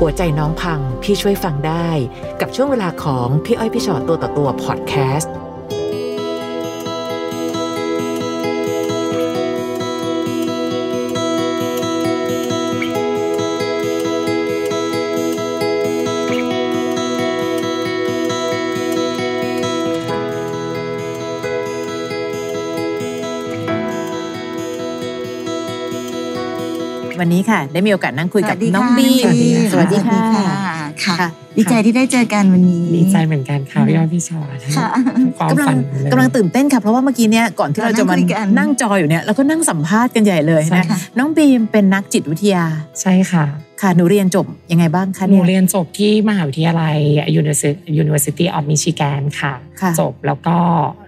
หัวใจน้องพังพี่ช่วยฟังได้ กับช่วงเวลาของพี่อ้อยพี่ชอตตัวต่อตัวพอดแคสต์ ค่ะ ได้มีโอกาสนั่งคุยกับน้องบีสวัสดีค่ะสวัสดีค่ะค่ะค่ะดีใจที่ได้เจอกันวันนี้ ดีใจเหมือนกันค่ะพี่อ้อยพี่ชอตค่ะความกำลัฝังนเลยกำลังตื่นเต้นค่ะเพราะว่าเมื่อกี้เนี่ยก่อนที่เราจะมาเรานั่งคุยกันนั่งจออยู่เนี่ยเราก็นั่งสัมภาษณ์กันใหญ่เลยใช่นะค่ะน้องบีมเป็นนักจิตวิทยาใช่ค่ะ ค่ะหนูเรียนจบยังไงบ้างคะหนูเนี่ยเรียนจบที่มหาวิทยาลัย University University of Michigan ค่ะค่ะจบแล้วก็เอ่อ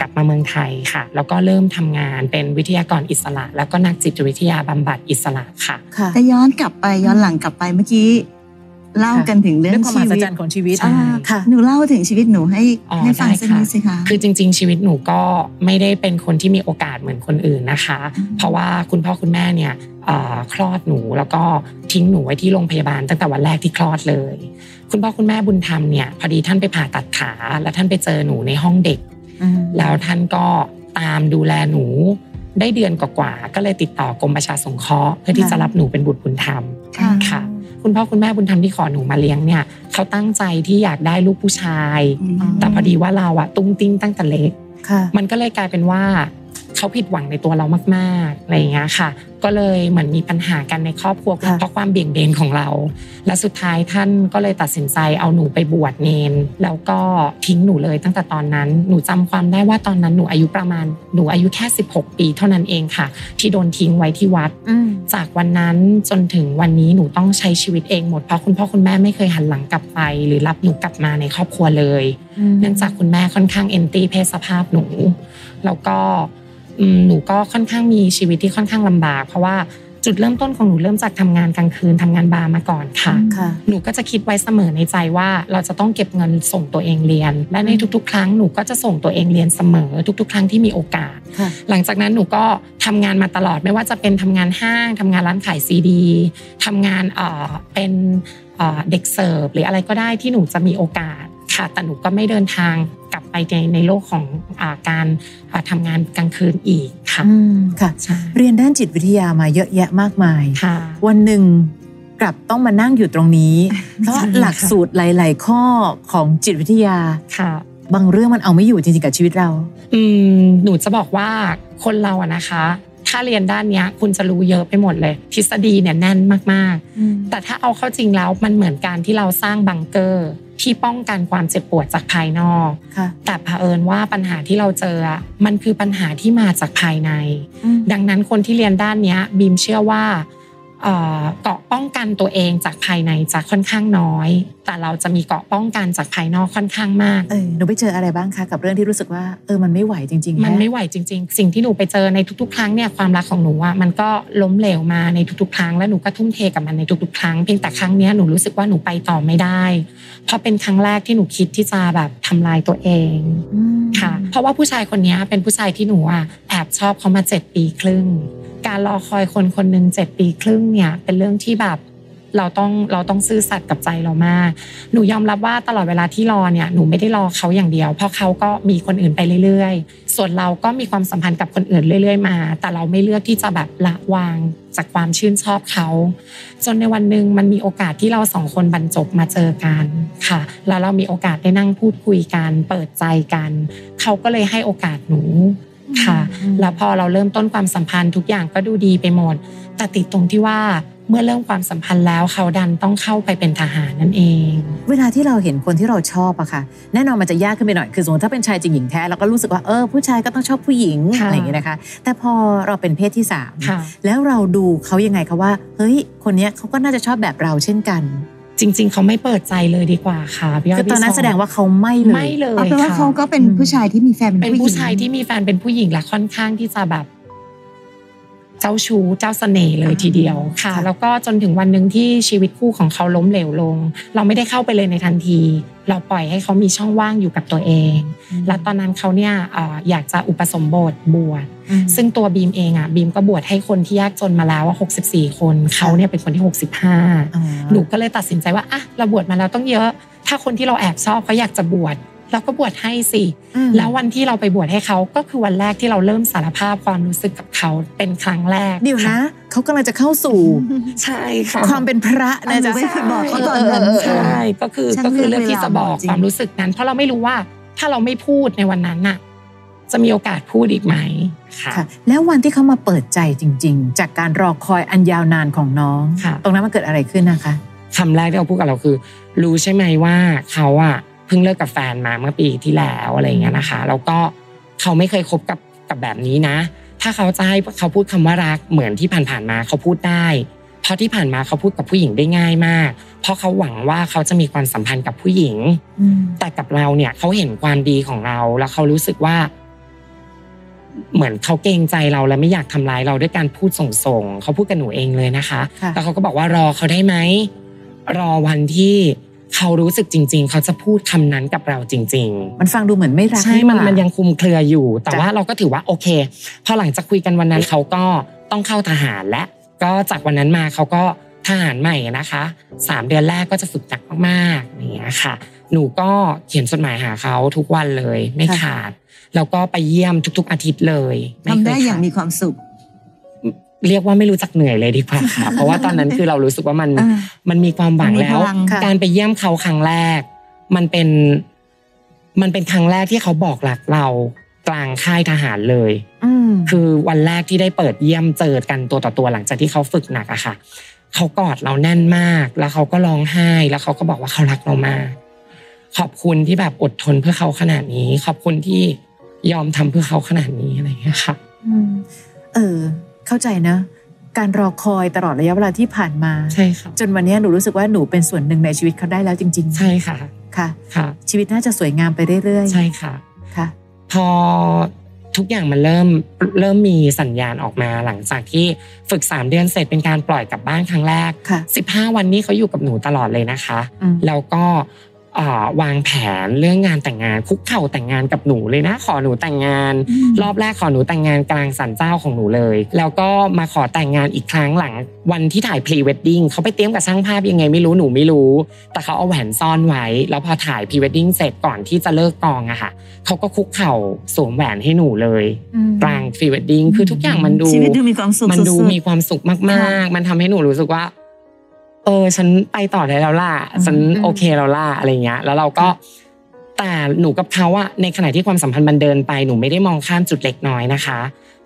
กลับมาเมืองไทยค่ะ แล้วก็เริ่มทำงานเป็นวิทยากรอิสระ แล้วก็นักจิตวิทยาบำบัดอิสระค่ะค่ะแต่ย้อนกลับไปย้อนหลังกลับไปเมื่อกี้เล่ากันถึงเรื่อเรื่งองความมชีหัศวิตจรรย์ของชีวิตใช่อ่าค่ะหนูเล่าถึงชีวิตหนูให้อ๋อให้ฟังได้สักค่ะนิดสิคะคือจริง ๆ ชีวิตหนูก็ไม่ได้เป็นคนที่มีโอกาสเหมือนคนอื่นนะคะอืมเพราะว่าคุณพ่อคุณแม่เนี่ยเอ่อคลอดหนูแล้วก็ทิ้งหนูไว้ที่โรงพยาบาลตั้งแต่วันแรกที่คลอดเลย คุณพ่อคุณแม่บุญธรรมเนี่ยพอดีท่านไปผ่าตัดขา แล้วท่านไปเจอหนูในห้องเด็กอืม แล้วท่านก็ตามดูแลหนูได้เดือนกว่าๆก็เลยติดต่อกรมประชาสงเคราะห์เพื่อที่จะรับหนูเป็นบุตรบุญธรรมค่ะค่ะคุณพ่อคุณแม่บุญธรรมที่ขอหนูมาเลี้ยงเนี่ยเขาตั้งใจที่อยากได้ลูกผู้ชายอืมแต่พอดีว่าเราอะตุ้งติ้งตั้งแต่เล็กค่ะมันก็เลยกลายเป็นว่า เขาผิดหวังในตัวเรามากๆอะไรอย่างเงี้ยค่ะ ก็เลยเหมือนมีปัญหากันในครอบครัวค่ะเพราะความเบี่ยงเบนของเรา และสุดท้ายท่านก็เลยตัดสินใจเอาหนูไปบวชเนน แล้วก็ทิ้งหนูเลยตั้งแต่ตอนนั้นหนูจำความได้ว่าตอนนั้นหนูอายุประมาณหนูอายุแค่ 16 ปีเท่านั้นเองค่ะ ที่โดนทิ้งไว้ที่วัดอืมจากวันนั้นจนถึงวันนี้หนูต้องใช้ชีวิตเองหมดเพราะคุณพ่อคุณแม่ไม่เคยหันหลังกลับไป หรือรับหนูกลับมาในครอบครัวเลย เนื่องจากคุณแม่ค่อนข้างเอนตี้เพศสภาพหนู แล้วก็อืม หนูก็ค่อนข้างมีชีวิตที่ค่อนข้างลำบาก เพราะว่าจุดเริ่มต้นของหนูเริ่มจากทำงานกลางคืนทำงานบาร์มาก่อนค่ะค่ะ หนูก็จะคิดไว้เสมอในใจว่าเราจะต้องเก็บเงินส่งตัวเองเรียน และในทุกๆ ครั้งหนูก็จะส่งตัวเองเรียนเสมอ ทุก ๆ ครั้งที่มีโอกาสค่ะหลังจากนั้นหนูก็ทำงานมาตลอดไม่ว่าจะเป็นทำงานห้างทำงานร้านขายซีดีทำงานเอ่อเป็นเอ่อเด็กเสิร์ฟหรืออะไรก็ได้ที่หนูจะมีโอกาส ค่ะแต่หนูก็ไม่เดินทางกลับไปในในโลกของอาการอ่าทำงานกลางคืนอีกค่ะอืมค่ะใช่เรียนด้านจิตวิทยามาเยอะแยะมากมายค่ะวันหนึ่งกลับต้องมานั่งอยู่ตรงนี้ เพราะใช่หลักสูตรหลาย ๆ ข้อของจิตวิทยาค่ะ บางเรื่องมันเอาไม่อยู่จริงๆกับชีวิตเรา อืมหนูจะบอกว่าคนเราอะนะคะ ถ้าเรียนด้านเนี้ยคุณจะรู้เยอะไปหมดเลย ทฤษฎีเนี่ยแน่นมากๆ แต่ถ้าเอาเข้าจริงแล้วมันเหมือนการที่เราสร้างบังเกอร์ที่ป้องกันความเจ็บปวดจากภายนอกค่ะแต่เผอิญว่าปัญหาที่เราเจออะมันคือปัญหาที่มาจากภายใน ดังนั้นคนที่เรียนด้านเนี้ยบีมเชื่อว่า เอ่อเกราะป้องกันตัวเองจากภายในจะค่อนข้างน้อย แต่เราจะมีเกราะป้องกันจากภายนอกค่อนข้างมากเออหนูไปเจออะไรบ้างคะกับเรื่องที่รู้สึกว่าเออมันไม่ไหวจริงๆมันแฮะไม่ไหวจริง ๆ สิ่งที่หนูไปเจอในทุก ๆ ครั้งเนี่ยความรักของหนูอะมันก็ล้มเหลวมาในทุกๆ ครั้งและหนูก็ทุ่มเทกับมันในทุกๆ ครั้งเพียงแต่ครั้งเนี้ยหนูรู้สึกว่าหนูไปต่อไม่ได้ เพราะเป็นครั้งแรกที่หนูคิดที่จะแบบทำลายตัวเองอืมค่ะ เพราะว่าผู้ชายคนเนี้ยเป็นผู้ชายที่หนูอะแอบชอบเขามาเจ็ดปีครึ่ง การรอคอยคนคนหนึ่งเจ็ดปีครึ่งเนี่ย เป็นเรื่องที่แบบเราต้องเราต้องซื่อสัตย์กับใจเรามาก หนูยอมรับว่าตลอดเวลาที่รอเนี่ยหนูไม่ได้รอเขาอย่างเดียว เพราะเขาก็มีคนอื่นไปเรื่อยๆ ส่วนเราก็มีความสัมพันธ์กับคนอื่นเรื่อย ๆ มา แต่เราไม่เลือกที่จะแบบละวางจากความชื่นชอบเขา จนในวันหนึ่งมันมีโอกาสที่เราสองคนบรรจบมาเจอกันค่ะ แล้วเรามีโอกาสได้นั่งพูดคุยกันเปิดใจกัน เขาก็เลยให้โอกาสหนู ค่ะอืมแล้วพอเราเริ่มต้นความสัมพันธ์ทุกอย่างก็ดูดีไปหมด แต่ติดตรงที่ว่าเมื่อเริ่มความสัมพันธ์แล้วเขาดันต้องเข้าไปเป็นทหารนั่นเอง เวลาที่เราเห็นคนที่เราชอบอะค่ะ แน่นอนมันจะยากขึ้นไปหน่อย คือสมมติถ้าเป็นชายจริงหญิงแท้เราก็รู้สึกว่าเออผู้ชายก็ต้องชอบผู้หญิงค่ะอะไรอย่างเงี้ยนะคะ แต่พอเราเป็นเพศที่สามค่ะแล้วเราดูเขายังไงคะว่า เฮ้ย คนเนี้ยเขาก็น่าจะชอบแบบเราเช่นกัน จริง ๆ เขาไม่เปิดใจเลยดีกว่าค่ะพี่อ้อยคือตอนนั้นพี่แสดงว่าเขาไม่เลยไม่เลยเอาเป็นว่าค่ะเขาก็เป็นผู้ชายที่มีแฟนเป็เป็นนผู้หญิงผู้ชายที่มีแฟนเป็นผู้หญิงและค่อนข้างที่จะแบบ ใจจ้าชู้เจ้าเสน่ห์เลยทีเดียวค่ะค่ะ แล้วก็จนถึงวันหนึ่งที่ชีวิตคู่ของเขาล้มเหลวลง เราไม่ได้เข้าไปเลยในทันที เราปล่อยให้เขามีช่องว่างอยู่กับตัวเอง และตอนนั้นเขาเนี่ยเอ่ออยากจะอุปสมบทบวชอืมซึ่งตัวบีมเองอะบีมก็บวชให้คนที่ยากจนมาแล้วว่า64 คนเขาเนี่ยเป็นคนที่ 65อ๋อหนูก็เลยตัดสินใจว่าอะเราบวชมาแล้วต้องเยอะ ถ้าคนที่เราแอบชอบเขาอยากจะบวช เราก็บวชให้สิอืมแล้ววันที่เราไปบวชให้เขาก็คือวันแรกที่เราเริ่มสารภาพความรู้สึกกับเขาเป็นครั้งแรกเดี๋ยวนะเขากำลังจะเข้าสู่ใช่ค่ะความเป็นพระนะจ๊ะไม่เคยบอกเขาตอนนั้นเออเออเออใช่ก็คือฉันก็คือเลือกที่จะบอกเลือกเวลาบอกจริงความรู้สึกนั้น เพราะเราไม่รู้ว่าถ้าเราไม่พูดในวันนั้นน่ะ จะมีโอกาสพูดอีกไหมค่ะค่ะแล้ววันที่เขามาเปิดใจจริง ๆ จากการรอคอยอันยาวนานของน้องค่ะตรงนั้นมันเกิดอะไรขึ้นนะคะคำแรกที่เขาพูดกับเราคือ รู้ใช่ไหมว่าเขาอะ เพิ่งเลิกกับแฟนมาเมื่อปีที่แล้วอะไรอย่างเงี้ยนะคะแล้วก็เขาไม่เคยคบกับกับแบบนี้นะ ถ้าเขาจะให้เขาพูดคำว่ารักเหมือนที่ผ่านๆมาเขาพูดได้ เพราะที่ผ่านมาเขาพูดกับผู้หญิงได้ง่ายมาก เพราะเขาหวังว่าเขาจะมีความสัมพันธ์กับผู้หญิง แต่กับเราเนี่ยเขาเห็นความดีของเราแล้วเขารู้สึกว่า เหมือนเขาเกรงใจเราและไม่อยากทำร้ายเราด้วยการพูดส่งๆเขาพูดกับหนูเองเลยนะคะค่ะแล้วเขาก็บอกว่ารอเขาได้ไหมรอวันที่ เขารู้สึกจริง ๆ เขาจะพูดคำนั้นกับเราจริง ๆ มันฟังดูเหมือนไม่รักใช่มันหว่ามันยังคลุมเครืออยู่ แต่จ้ะว่าเราก็ถือว่าโอเคพอหลังจากคุยกันวันนั้นเขาก็ต้องเข้าทหารและ ก็จากวันนั้นมาเขาก็ทหารใหม่นะคะสามเดือนแรกก็จะฝึกหนักมากๆอย่างเงี้ยค่ะ หนูก็เขียนจดหมายหาเขาทุกวันเลยไม่ขาด แล้วก็ไปเยี่ยมทุก ๆ อาทิตย์เลยม่ทำเคได้อย่างขมีความสุข เรียกว่าไม่รู้จักเหนื่อยเลยดีกว่าค่ะ เพราะว่าตอนนั้นคือเรารู้สึกว่ามันอ่ามันมีความหวังแล้วมันมีพลังค่ะการไปเยี่ยมเขาครั้งแรก มันเป็นมันเป็นครั้งแรกที่เขาบอกรักเรากลางค่ายทหารเลยอืมคือวันแรกที่ได้เปิดเยี่ยมเจอกันตัวต่อตัวหลังจากที่เขาฝึกหนักอะค่ะ เขากอดเราแน่นมาก แล้วเขาก็ร้องไห้ แล้วเขาก็บอกว่าเขารักเรามาก ขอบคุณที่แบบอดทนเพื่อเขาขนาดนี้ ขอบคุณที่ยอมทำเพื่อเขาขนาดนี้อะไรอย่างเงี้ยค่ะอืมเออ เข้าใจนะ การรอคอยตลอดระยะเวลาที่ผ่านมาใช่ค่ะจนวันนี้หนูรู้สึกว่าหนูเป็นส่วนหนึ่งในชีวิตเขาได้แล้วจริง ๆ ใช่ค่ะค่ะค่ะชีวิตน่าจะสวยงามไปเรื่อยๆ ใช่ค่ะค่ะ พอทุกอย่างมันเริ่มเริ่มมีสัญญาณออกมาหลังจากที่ฝึก 3 เดือนเสร็จเป็นการปล่อยกลับบ้านครั้งแรกค่ะ15 วันนี้เขาอยู่กับหนูตลอดเลยนะคะอืมแล้วก็เอ่อ วางแผนเรื่องงานแต่งงานคุกเข่าแต่งงานกับหนูเลยนะ ขอหนูแต่งงาน รอบแรกขอหนูแต่งงานกลางศาลเจ้าของหนูเลย แล้วก็มาขอแต่งงานอีกครั้งหลัง วันที่ถ่ายพรีเวดดิ้งเขาไปเตรียมกับช่างภาพยังไงไม่รู้หนูไม่รู้ แต่เขาเอาแหวนซ่อนไว้ แล้วพอถ่ายพรีเวดดิ้งเสร็จก่อนที่จะเลิกกองอะค่ะเขาก็คุกเข่าสวมแหวนให้หนูเลยอืมกลางพรีเวดดิ้งคือทุกอย่างมันดูชีวิตดูมีความสุขมันดูสุดๆมีความสุขมากๆ มันทำให้หนูรู้สึกว่า เออ ฉันไปต่อได้แล้วล่ะฉันอืมโอเคแล้วล่ะอะไรเงี้ย แล้วเราก็แต่หนูกับเขาอะในขณะที่ความสัมพันธ์มันเดินไปหนูไม่ได้มองข้ามจุดเล็กน้อยนะคะ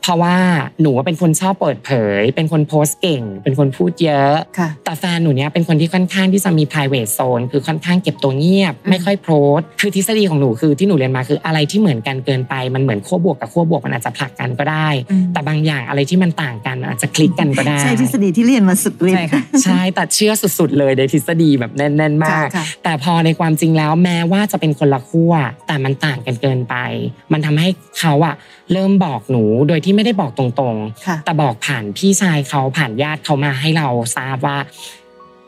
เพราะว่าหนูเป็นคนชอบเปิดเผย เป็นคนโพสต์เก่ง เป็นคนพูดเยอะค่ะแต่แฟนหนูเนี้ยเป็นคนที่ค่อนข้างที่จะมี private zone คือค่อนข้างเก็บตัวเงียบอืมไม่ค่อยโพสต์ คือทฤษฎีของหนูคือที่หนูเรียนมาคืออะไรที่เหมือนกันเกินไป มันเหมือนขั้วบวกกับขั้วบวกมันอาจจะผลักกันก็ได้อืมแต่บางอย่างอะไรที่มันต่างกันมันอาจจะคลิกกันก็ได้ ใช่ทฤษฎีที่เรียนมาสุดฤทใช่ธิ์ค่ะ ใช่แต่เชื่อสุด ๆ เลยในทฤษฎีแบบแน่นๆมากค่ะแต่พอในความจริงแล้วแม้ว่าจะเป็นคนละขั้วแต่มันต่างกันเกินไป มันทำให้เขาอะเริ่มบอกหนูโดยที่ไม่ได้บอกตรงๆค่ะแต่บอกผ่านพี่ชายเขาผ่านญาติเขามาให้เราทราบว่า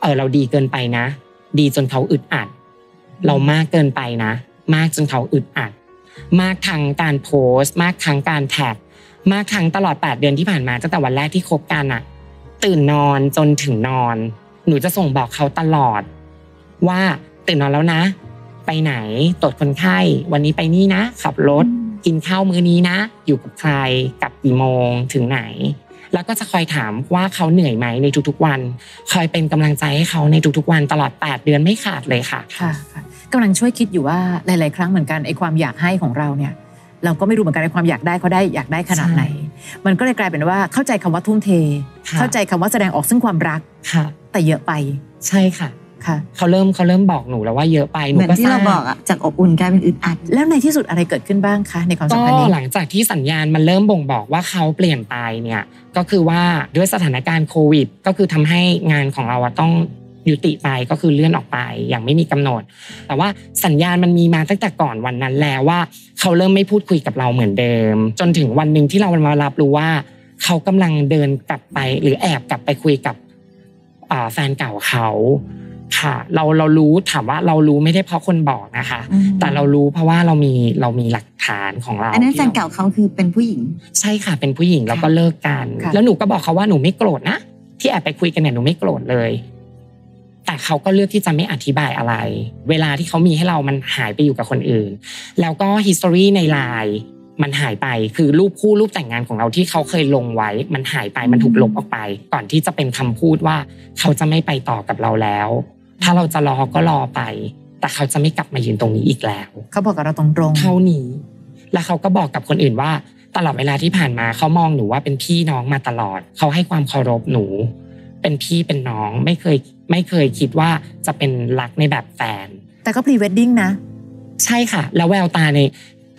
เออเราดีเกินไปนะ ดีจนเขาอึดอัด เรามากเกินไปนะ มากจนเขาอึดอัด มากทางการโพสต์ มากทางการแท็กมากทางตลอด 8 เดือนที่ผ่านมาตั้งแต่วันแรกที่คบกันอะตื่นนอนจนถึงนอน หนูจะส่งบอกเขาตลอด ว่าตื่นนอนแล้วนะ ไปไหนตรวจคนไข้ วันนี้ไปนี่นะ ขับรถ กินข้าวมื้อนี้นะ อยู่กับใครกลับกี่โมงถึงไหน แล้วก็จะคอยถามว่าเขาเหนื่อยไหมในทุกๆวัน คอยเป็นกำลังใจให้เขาในทุกๆวันตลอด 8 เดือนไม่ขาดเลยค่ะค่ะค่ะกำลังช่วยคิดอยู่ว่าหลาย ๆ ครั้งเหมือนกันไอ้ความอยากให้ของเราเนี่ยเราก็ไม่รู้เหมือนกันไอ้ความอยากได้เขาได้อยากได้ขนาดไหน มันก็เลยกลายเป็นว่าเข้าใจคำว่าทุ่มเทค่ะเข้าใจคำว่าแสดงออกซึ่งความรักค่ะแต่เยอะไป ใช่ค่ะค่ะ เขาเริ่มเขาเริ่มบอกหนูแล้วว่าเยอะไปหนูเหมือนก็ที่ทเราราบบอกอะจากอบอุ่นกลายเป็นอึดอัด แล้วในที่สุดอะไรเกิดขึ้นบ้างคะในความสัมก็พันธ์นี้หลังจากที่สัญญาณมันเริ่มบ่งบอกว่าเขาเปลี่ยนไปเนี่ยก็คือว่าด้วยสถานการณ์โควิด ก็คือทำให้งานของเราอะต้องยุติไปก็คือเลื่อนออกไปอย่างไม่มีกำหนด แต่ว่าสัญญาณมันมีมาตั้งแต่ก่อนวันนั้นแล้วว่า เขาเริ่มไม่พูดคุยกับเราเหมือนเดิม จนถึงวันหนึ่งที่เรามารับรู้ว่า เขากำลังเดินกลับไปหรือแอบกลับไปคุยกับอ่าแฟนเก่าเขา ค่ะเราเรารู้ถามว่าเรารู้ไม่ได้เพราะคนบอกนะคะอืมแต่เรารู้เพราะว่าเรามีเรามีหลักฐานของเราอันนั้นแฟนที่รเก่าเขาคือเป็นผู้หญิง ใช่ค่ะเป็นผู้หญิงแล้วก็เลิกกันค่ะแล้วหนูก็บอกเขาว่าหนูไม่โกรธนะที่แอบไปคุยกันเนี่ยหนูไม่โกรธเลย แต่เขาก็เลือกที่จะไม่อธิบายอะไร เวลาที่เขามีให้เรามันหายไปอยู่กับคนอื่น แล้วก็ history ในไลน์มันหายไปคือรูปคู่รูปแต่งงานของเราที่เขาเคยลงไว้ มันหายไปมันถูกลบออกไป ก่อนที่จะเป็นคำพูดว่า เขาจะไม่ไปต่อกับเราแล้ว ถ้าเราจะรอก็รอไป แต่เขาจะไม่กลับมายืนตรงนี้อีกแล้ว เขาบอกกับเราตรงๆเท่านี้ แล้วเขาก็บอกกับคนอื่นว่า ตลอดเวลาที่ผ่านมาเขามองหนูว่าเป็นพี่น้องมาตลอด เขาให้ความเคารพหนู เป็นพี่เป็นน้องไม่เคยไม่เคยคิดว่าจะเป็นรักในแบบแฟน แต่ก็พรีเวดดิ้งนะ ใช่ค่ะ แล้วแววตาใน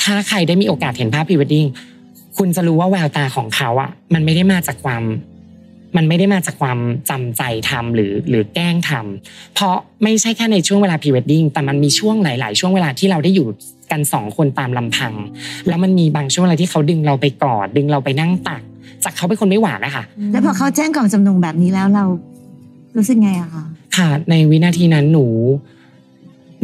ถ้าใครได้มีโอกาสเห็นภาพพรีเวดดิ้งคุณจะรู้ว่าแววตาของเขาอะมันไม่ได้มาจากความ มันไม่ได้มาจากความจำใจทำหรือหรือแกล้งทำเพราะไม่ใช่แค่ในช่วงเวลาพรีเวดดิ้งแต่มันมีช่วงหลาย ๆ ช่วงเวลาที่เราได้อยู่กันสองคนตามลำพัง แล้วมันมีบางช่วงเวลาที่เขาดึงเราไปกอดดึงเราไปนั่งตัก จากเขาเป็นคนไม่หวานนะคะแล้วพอเขาแจ้งความจำนงแบบนี้แล้วเรารู้สึกไงอะคะค่ะในวินาทีนั้นหนู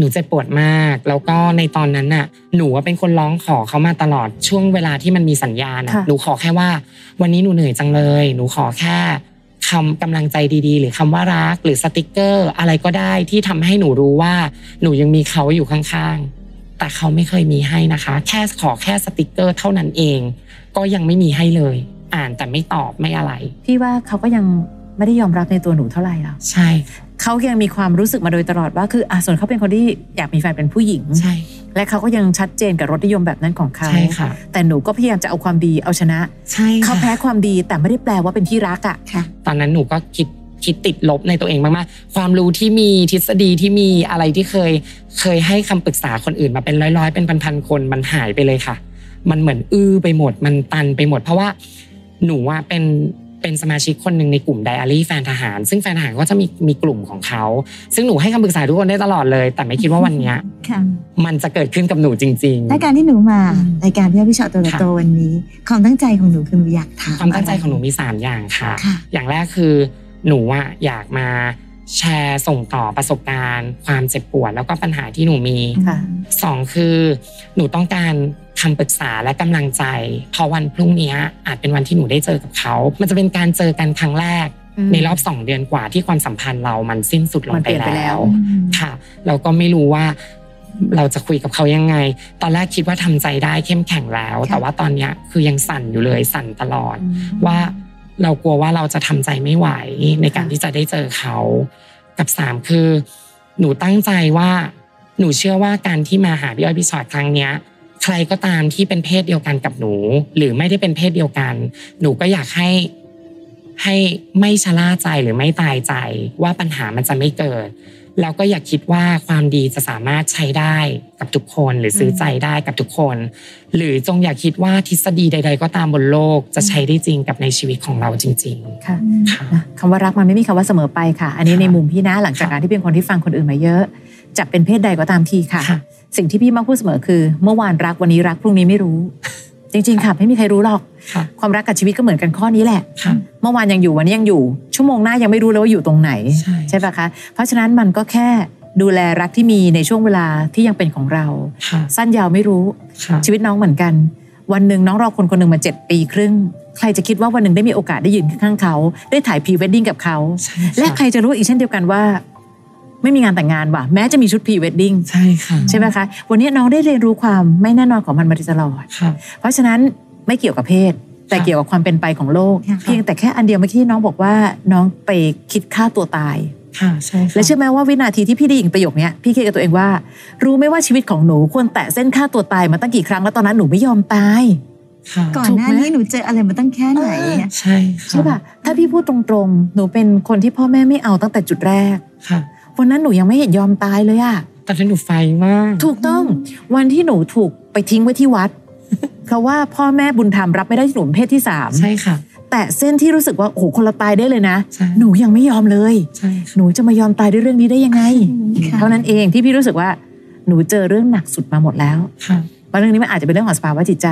หนูเจ็บปวดมาก แล้วก็ในตอนนั้นน่ะ หนูว่าเป็นคนร้องขอเขามาตลอดช่วงเวลาที่มันมีสัญญาณน่ะค่ะหนูขอแค่ว่า วันนี้หนูเหนื่อยจังเลย หนูขอแค่คำกำลังใจดีๆ หรือคำว่ารัก หรือสติกเกอร์ อะไรก็ได้ที่ทำให้หนูรู้ว่า หนูยังมีเขาอยู่ข้างๆ แต่เขาไม่เคยมีให้นะคะ แค่ขอแค่สติกเกอร์เท่านั้นเอง ก็ยังไม่มีให้เลย อ่านแต่ไม่ตอบไม่อะไร พี่ว่าเขาก็ยังไม่ได้ยอมรับในตัวหนูเท่าไหร่หรอกใช่ เขายังมีความรู้สึกมาโดยตลอดว่าคืออะส่วนเขาเป็นคนที่อยากมีแฟนเป็นผู้หญิงใช่และเขาก็ยังชัดเจนกับรสนิยมแบบนั้นของเขาใช่ค่ะแต่หนูก็พยายามจะเอาความดีเอาชนะใช่ค่ะเขาแพ้ความดีแต่ไม่ได้แปลว่าเป็นที่รักอะค่ะตอนนั้นหนูก็คิดคิดติดลบในตัวเองมากๆ ความรู้ที่มีทฤษฎีที่มีอะไรที่เคย เคยให้คำปรึกษาคนอื่นมาเป็นร้อยๆ เป็นพันๆคนมันหายไปเลยค่ะ มันเหมือนอื้อไปหมด มันตันไปหมด เพราะว่าหนูว่าเป็น เป็นสมาชิกคนหนึ่งในกลุ่มไดอารี่แฟนทหาร ซึ่งแฟนทหารก็จะมีมีกลุ่มของเขา ซึ่งหนูให้คำปรึกษาทุกคนได้ตลอดเลย แต่ไม่คิดว่าวันเนี้ยค่ะมันจะเกิดขึ้นกับหนูจริงและการที่หนูมาอืมรายการพี่อ้อยพี่ชอตตัวต่อค่ะตัววันนี้ ความตั้งใจของหนูคือหนูอยากถามๆความตั้งใจของหนูมีสามอย่างค่ะค่ะ อย่างแรกคือหนูอะอยากมาแชร์ส่งต่อประสบการณ์ ความเจ็บปวดแล้วก็ปัญหาที่หนูมีค่ะสองคือ หนูต้องการ คำปรึกษาและกำลังใจเพราะวันพรุ่งนี้อาจเป็นวันที่หนูได้เจอกับเขา มันจะเป็นการเจอกันครั้งแรกอืมในรอบสองเดือนกว่าที่ความสัมพันธ์เรามันสิ้นสุดลงมันไปเปลี่ยนไปแล้แล้ววค่ะ เราก็ไม่รู้ว่าเราจะคุยกับเขายังไง ตอนแรกคิดว่าทำใจได้เข้มแข็งแล้วค่ะแต่ว่าตอนเนี้ยคือยังสั่นอยู่เลยสั่นตลอด ว่าเรากลัวว่าเราจะทำใจไม่ไหวในการที่จะได้เจอเขา กับสามคือ หนูตั้งใจว่า หนูเชื่อว่าการที่มาหาพี่อ้อยพี่ชอตครั้งเนี้ย ใครก็ตามที่เป็นเพศเดียวกันกับหนู หรือไม่ได้เป็นเพศเดียวกัน หนูก็อยากให้ให้ไม่ชะล่าใจหรือไม่ตายใจว่าปัญหามันจะไม่เกิดแล้วก็อย่าคิดว่าความดีจะสามารถใช้ได้กับทุกคนหรือซื้อใจได้กับทุกคน หรือจงอย่าคิดว่าทฤษฎีใด ๆ ก็ตามบนโลกจะใช้ได้จริงกับในชีวิตของเราจริงค่ะๆค่ะนะคำว่ารักมันไม่มีคำว่าเสมอไปค่ะ อันนี้ค่ะในมุมพี่นะหลังจากค่ะการที่เป็นคนที่ฟังคนอื่นมาเยอะจะเป็นเพศใดก็ตามทีค่ะค่ะ สิ่งที่พี่มักพูดเสมอคือ เมื่อวานรักวันนี้รักพรุ่งนี้ไม่รู้ จริง ๆ ค่ะ ไม่มีใครรู้หรอกค่ะความรักกับชีวิตก็เหมือนกันข้อนี้แหละค่ะเมื่อวานยังอยู่วันนี้ยังอยู่ ชั่วโมงหน้ายังไม่รู้เลยว่าอยู่ตรงไหน ใช่ปะคะ เพราะฉะนั้นมันก็แค่ดูแลรักที่มีในช่วงเวลาที่ยังเป็นของเราค่ะสั้นยาวไม่รู้ค่ะชีวิตน้องเหมือนกัน วันหนึ่งน้องรอคนคนหนึ่งมาเจ็ดปีครึ่ง ใครจะคิดว่าวันหนึ่งได้มีโอกาสได้ยืนข้างๆเขา ได้ถ่ายพรีเวดดิ้งกับเขาใช่และใครจะรู้อีกเช่นเดียวกันว่า ไม่มีงานแต่งงานว่ะแม้จะมีชุดพรีเวดดิ้งใช่ค่ะใช่ไหมคะวันนี้น้องได้เรียนรู้ความไม่แน่นอนของมันมาโดยตลอดค่ะเพราะฉะนั้นไม่เกี่ยวกับเพศ แต่ค่ะเกี่ยวกับความเป็นไปของโลกค่ะเพียงแต่แค่อันเดียวเมื่อกี้ที่น้องบอกว่าน้องไปคิดฆ่าตัวตายค่ะใช่ค่ะและเชื่อไหมว่าวินาทีที่พี่ได้ยินประโยคเนี้ยพี่คิดกับตัวเองว่า รู้ไหมว่าชีวิตของหนูควรแตะเส้นฆ่าตัวตายมาตั้งกี่ครั้งแล้วตอนนั้นหนูไม่ยอมตายค่ะก่อนหน้านี้หนูเจออะไรมาตั้งแค่ไหนอะใช่ค่ะใช่ป่ะถ้าพี่พูดตรงๆ หนูเป็นคนที่พ่อแม่ไม่เอาตั้งแต่จุดแรกค่ะ วันนั้นหนูยังไม่เห็นยอมตายเลยอะตอนนั้นหนูไฟมาก ถูกต้อง วันที่หนูถูกไปทิ้งไว้ที่วัด เพราะว่าพ่อแม่บุญธรรมรับไม่ได้ที่หนูเป็นเพศที่สามใช่ค่ะ แต่เส้นที่รู้สึกว่าโอ้โหคนละตายได้เลยนะ ใช่ หนูยังไม่ยอมเลย ใช่หนูจะมายอมตายด้วยเรื่องนี้ได้ยังไง ค่ะ เท่านั้นเองที่พี่รู้สึกว่าหนูเจอเรื่องหนักสุดมาหมดแล้วค่ะ ว่าเรื่องนี้มันอาจจะเป็นเรื่องของสภาวะจิตใจ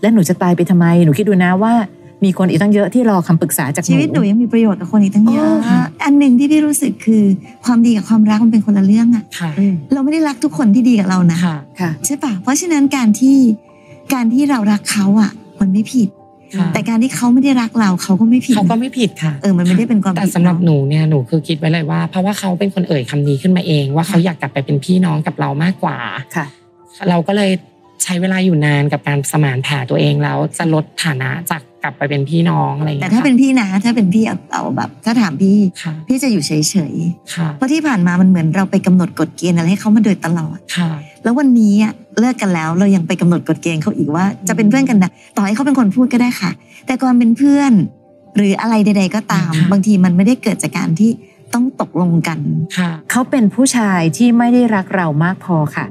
และหนูจะตายไปทำไม หนูคิดดูนะว่า มีคนอีกตั้งเยอะที่รอคำปรึกษาจากชีวิตหนูยังมีประโยชน์กับคนอีกตั้งเยอะโอ้ค่ะอันหนึ่งที่พี่รู้สึกคือความดีกับความรักมันเป็นคนละเรื่องอะค่ะอืมเราไม่ได้รักทุกคนที่ดีกับเรานะค่ะค่ะใช่ปะเพราะฉะนั้นการที่การที่เรารักเขาอะมันไม่ผิดค่ะแต่การที่เขาไม่ได้รักเราเขาก็ไม่ผิดเขาก็ไม่ผิดค่ะเออมันไม่ได้เป็นความแต่ผิดสำหรับเนาะหนูเนี่ยหนูคือคิดไว้เลยว่า เพราะว่าเขาเป็นคนเอ่ยคำนี้ขึ้นมาเอง ว่าเขาอยากกลับไปเป็นพี่น้องกับเรามากกว่าค่ะ เราก็เลยใช้เวลาอยู่นานกับการสมานแผลตัวเองแล้วจะลดฐานะจาก กลับไปเป็นพี่น้องอะไรอย่างแต่เงี้ยถ้าเป็นพี่นะ ถ้าเป็นพี่เอาเอาแบบ ถ้าถามพี่ค่ะพี่จะอยู่เฉยค่ะๆเพราะที่ผ่านมามันเหมือนเราไปกำหนดกฎเกณฑ์อะไรให้เขามาโดยตลอดค่ะแล้ววันนี้อะเลิกกันแล้วเรายังไปกำหนดกฎเกณฑ์เขาอีกว่า จะเป็นเพื่อนกันนะต่อให้เขาเป็นคนพูดก็ได้ค่ะ แต่ก่อนเป็นเพื่อน หรืออะไรใด ๆ ก็ตามค่ะบางทีมันไม่ได้เกิดจากการที่ต้องตกลงกันค่ะเขาเป็นผู้ชายที่ไม่ได้รักเรามากพอค่ะ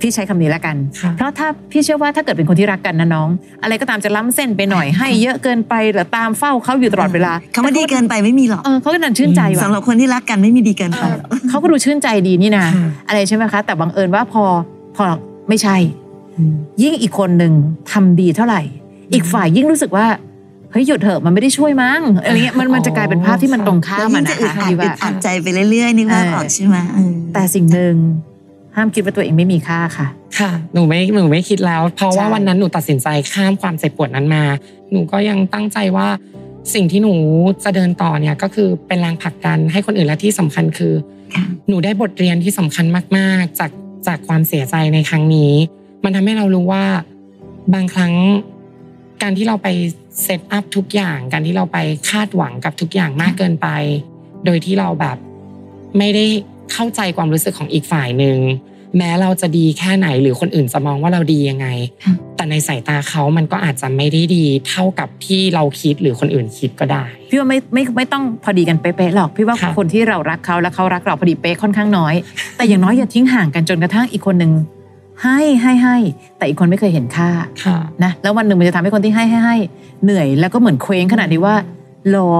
พี่ใช้คำนี้แล้วกันค่ะเพราะถ้าพี่เชื่อว่าถ้าเกิดเป็นคนที่รักกันนะน้อง อะไรก็ตามจะล้ำเส้นไปหน่อยให้เยอะเกินไปหรือตามเฝ้าเขาอยู่ตลอดเวลาเขาไม่ดีเกินไปไม่มีหรอกเออเขาก็นันชื่นใจว่ะสำหรับคนที่รักกันไม่มีดีเกินไปหรอกเขาก็ดูชื่นใจดีนี่นะค่ะอะไรใช่ไหมคะ แต่บังเอิญว่าพอพอไม่ใช่อืมยิ่งอีกคนหนึ่งทำดีเท่าไหร่ อีกฝ่ายยิ่งรู้สึกว่าเฮ้ยหยุดเถอะมันไม่ได้ช่วยมั้งอะไรเงี้ยมันมันจะกลายเป็นภาพที่มันตรงข้ามแล้วอะยิ่งนะจะอึดคะอัดพี่อึว่าดอัดใจไปเรื่อยๆนึกว่าเออออกใช่ไหมเออแต่สิ่งหนึ่ง ห้ามคิดว่าตัวเองไม่มีค่าค่ะ ค่ะ หนูไม่หนูไม่คิดแล้ว เพราะว่าวันนั้นหนูตัดสินใจข้ามความเจ็บปวดนั้นมา หนูก็ยังตั้งใจว่าสิ่งที่หนูจะเดินต่อเนี่ยก็คือเป็นแรงผลักดันให้คนอื่นและที่สำคัญคือค่ะหนูได้บทเรียนที่สำคัญมาก ๆ จากจากความเสียใจในครั้งนี้ มันทำให้เรารู้ว่าบางครั้งการที่เราไปเซตอัพทุกอย่าง การที่เราไปคาดหวังกับทุกอย่างมากเกินไป โดยที่เราแบบไม่ได้เข้าใจความรู้สึกของอีกฝ่ายหนึ่ง แม้เราจะดีแค่ไหนหรือคนอื่นจะมองว่าเราดียังไงค่ะแต่ในสายตาเขามันก็อาจจะไม่ได้ดีเท่ากับที่เราคิดหรือคนอื่นคิดก็ได้พี่ว่าไม่ไม่ไม่ต้องพอดีกันเป๊ะๆหรอกพี่ว่าค่ะคนที่เรารักเขาและเขารักเราพอดีเป๊ะค่อนข้างน้อย แต่อย่างน้อยอย่าทิ้งห่างกันจนกระทั่งอีกคนหนึ่งให้ให้ให้ แต่อีกคนไม่เคยเห็นค่าค่ะนะแล้ววันหนึ่งมันจะทำให้คนที่ให้ให้ให้เหนื่อยแล้วก็เหมือนเคว้งขนาดนี้ว่าหรอ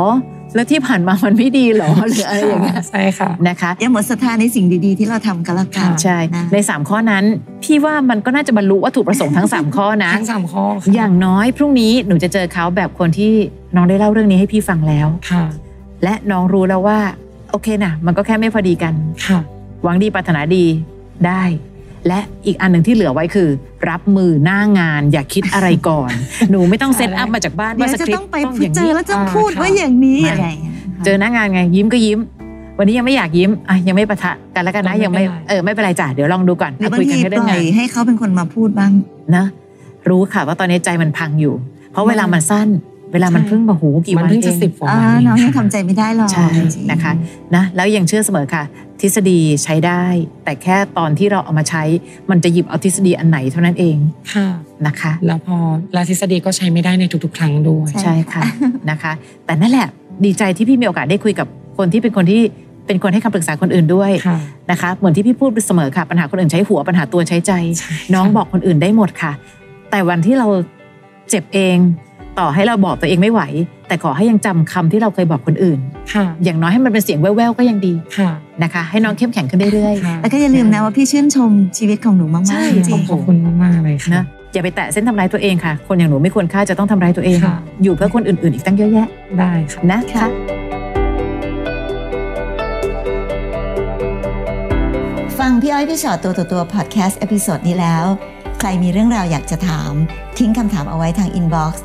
แล้วที่ผ่านมามันไม่ดีหรอหรืออะไรอย่างเงี้ยใช่ค่ะนะคะอย่าหมดศรัทธาในสิ่งดีๆ ที่เราทำกันละกันใช่นะในสามข้อนั้น พี่ว่ามันก็น่าจะบรรลุวัตถุประสงค์ทั้งสามข้อนะทั้งสามข้อค่ะอย่างน้อยพรุ่งนี้หนูจะเจอเขาแบบคนที่น้องได้เล่าเรื่องนี้ให้พี่ฟังแล้วค่ะ และน้องรู้แล้วว่า โอเคนะมันก็แค่ไม่พอดีกันค่ะหวังดีปรารถนาดีได้ และอีกอันหนึ่งที่เหลือไว้คือ รับมือหน้างานอย่าคิดอะไรก่อน หนูไม่ต้องเซตอัพมาจากบ้านเดี๋ยว่าวสจะคริปต้องต์ไปต้องพูอดย่างเจนี้อแล้วจะอ่าพูดค่ะว่าอย่างนี้ไม่อะไรอย่างเงี้ยเจอหน้างานไงยิ้มก็ยิ้ม วันนี้ยังไม่อยากยิ้มอะยังไม่ปะทะกันแล้วกันนะก็ไม่ยังไม่เป็นไรเออไม่เป็นไรจ้ะเดี๋ยวลองดูก่อนหรือบาคุงยกันทีแค่ปเรื่องล่อยงานให้เขาเป็นคนมาพูดบ้างนะ รู้ค่ะว่าตอนนี้ใจมันพังอยู่ เพราะเวลามันสั้น เวลามันใช่เพิ่งมาหูกี่มันวันเพิ่งจะเองสิบกว่าอ่าวันน้องยังค่ะทำใจไม่ได้หรอกใช่นะคะนะแล้วยังเชื่อเสมอค่ะ ทฤษฎีใช้ได้ แต่แค่ตอนที่เราเอามาใช้ มันจะหยิบเอาทฤษฎีอันไหนเท่านั้นเองค่ะนะคะ แล้วพอแล้วทฤษฎีก็ใช้ไม่ได้ในทุกๆ ครั้งด้วยใช่ใช่ค่ะนะคะ แต่นั่นแหละดีใจที่พี่มีโอกาสได้คุยกับคนที่เป็นคนที่เป็นคนให้คำปรึกษาคนอื่นด้วยค่ะนะคะเหมือนที่พี่พูดเสมอค่ะปัญหาคนอื่นใช้หัวปัญหาตัวใช้ใจใช่น้องบอกคนอื่นได้หมดค่ะ แต่วันที่เราเจ็บเอง ต่อให้เราบอกตัวเองไม่ไหว แต่ขอให้ยังจำคำที่เราเคยบอกคนอื่นค่ะ อย่างน้อยให้มันเป็นเสียงแว่วๆก็ยังดีค่ะนะคะ ให้น้องเข้มแข็งขึ้นเรื่อยๆค่ะแล้วก็อย่าลืมนะว่าพี่ชื่นชมชีวิตของหนูมากใช่ๆจริงขอบคุณมากๆเลยค่ะนะอย่าไปแตะเส้นทำร้ายตัวเองค่ะ คนอย่างหนูไม่ควรค่าจะต้องทำร้ายตัวเองค่ะอยู่เพื่อคนอื่นๆ อีกตั้งเยอะแยะ ได้ค่ะนะคะฟังพี่อ้อยพี่ฉอดตัวต่อตัว podcast episode นี้แล้ว ใครมีเรื่องราวอยากจะถาม ทิ้งคำถามเอาไว้ทาง inbox